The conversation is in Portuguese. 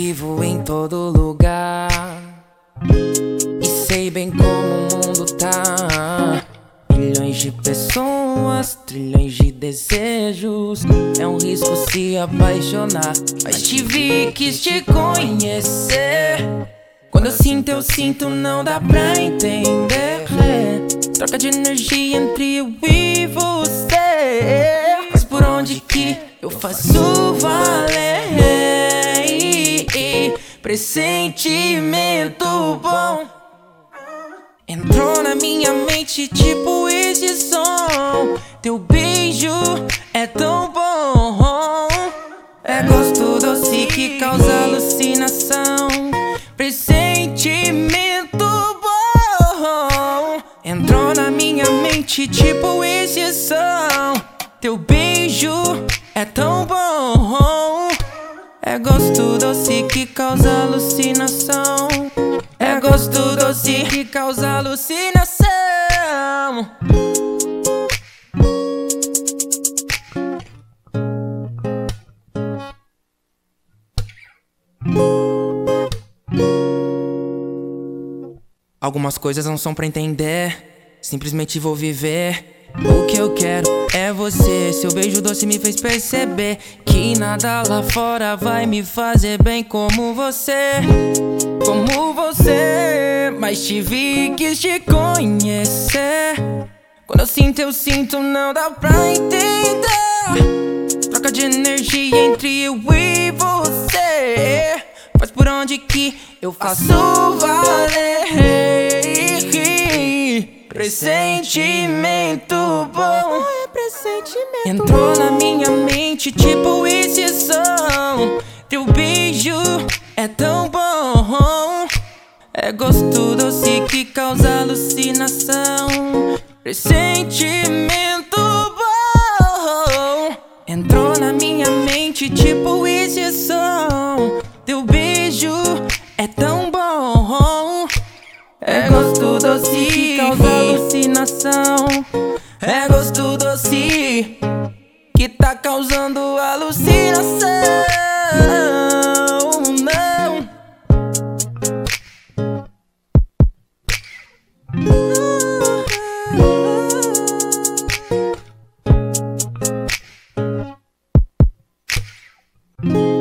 Vivo em todo lugar e sei bem como o mundo tá. Milhões de pessoas, trilhões de desejos. É um risco se apaixonar. Mas te vi, quis te conhecer. Quando eu sinto, eu sinto, não dá pra entender. Troca de energia entre eu e você. Mas por onde que eu faço Pressentimento bom. Entrou na minha mente tipo esse som. Teu beijo é tão bom. É gosto doce que causa alucinação. Pressentimento bom. Entrou na minha mente tipo esse som. Teu beijo é tão bom. Que causa alucinação. É gosto doce que causa alucinação. Algumas coisas não são pra entender, simplesmente vou viver. O que eu quero é você. Seu beijo doce me fez perceber que nada lá fora vai me fazer bem como você. Como você, mas te vi, quis te conhecer. Quando eu sinto, eu sinto, não dá pra entender. Troca de energia entre eu e você. Faz por onde que eu faço valer. Pressentimento bom. Entrou na minha mente, tipo som. Teu beijo é tão bom. É gosto doce que causa alucinação. Pressentimento bom. Entrou na minha mente, tipo som. Teu beijo é tão bom. É gosto doce que causa alucinação. É gosto doce que tá causando alucinação. Não.